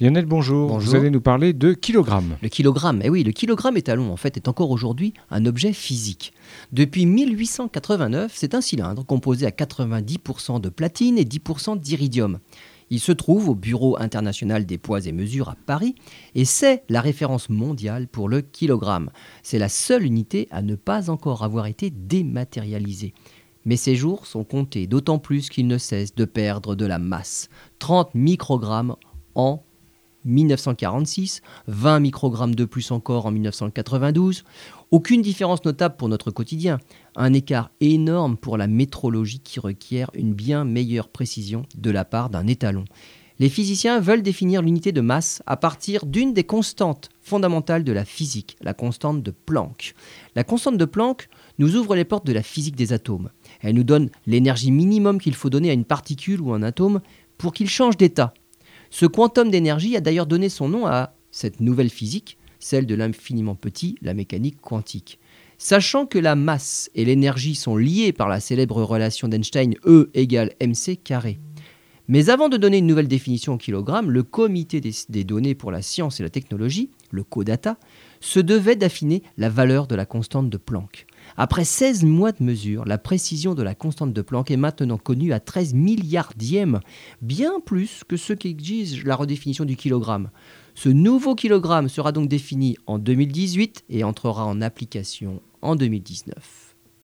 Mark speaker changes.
Speaker 1: Lionel, bonjour.
Speaker 2: Bonjour.
Speaker 1: Vous allez nous parler de kilogrammes.
Speaker 2: Le kilogramme, eh oui, le kilogramme étalon en fait est encore aujourd'hui un objet physique. Depuis 1889, c'est un cylindre composé à 90% de platine et 10% d'iridium. Il se trouve au Bureau international des poids et mesures à Paris et c'est la référence mondiale pour le kilogramme. C'est la seule unité à ne pas encore avoir été dématérialisée. Mais ces jours sont comptés, d'autant plus qu'il ne cesse de perdre de la masse. 30 microgrammes en 1946, 20 microgrammes de plus encore en 1992. Aucune différence notable pour notre quotidien. Un écart énorme pour la métrologie qui requiert une bien meilleure précision de la part d'un étalon. Les physiciens veulent définir l'unité de masse à partir d'une des constantes fondamentales de la physique, la constante de Planck. La constante de Planck nous ouvre les portes de la physique des atomes. Elle nous donne l'énergie minimum qu'il faut donner à une particule ou un atome pour qu'il change d'état. Ce quantum d'énergie a d'ailleurs donné son nom à cette nouvelle physique, celle de l'infiniment petit, la mécanique quantique. Sachant que la masse et l'énergie sont liées par la célèbre relation d'Einstein E égale mc carré. Mais avant de donner une nouvelle définition au kilogramme, le comité des, données pour la science et la technologie, le CODATA, se devait d'affiner la valeur de la constante de Planck. Après 16 mois de mesure, la précision de la constante de Planck est maintenant connue à 13 milliardièmes, bien plus que ce qu'exige la redéfinition du kilogramme. Ce nouveau kilogramme sera donc défini en 2018 et entrera en application en 2019.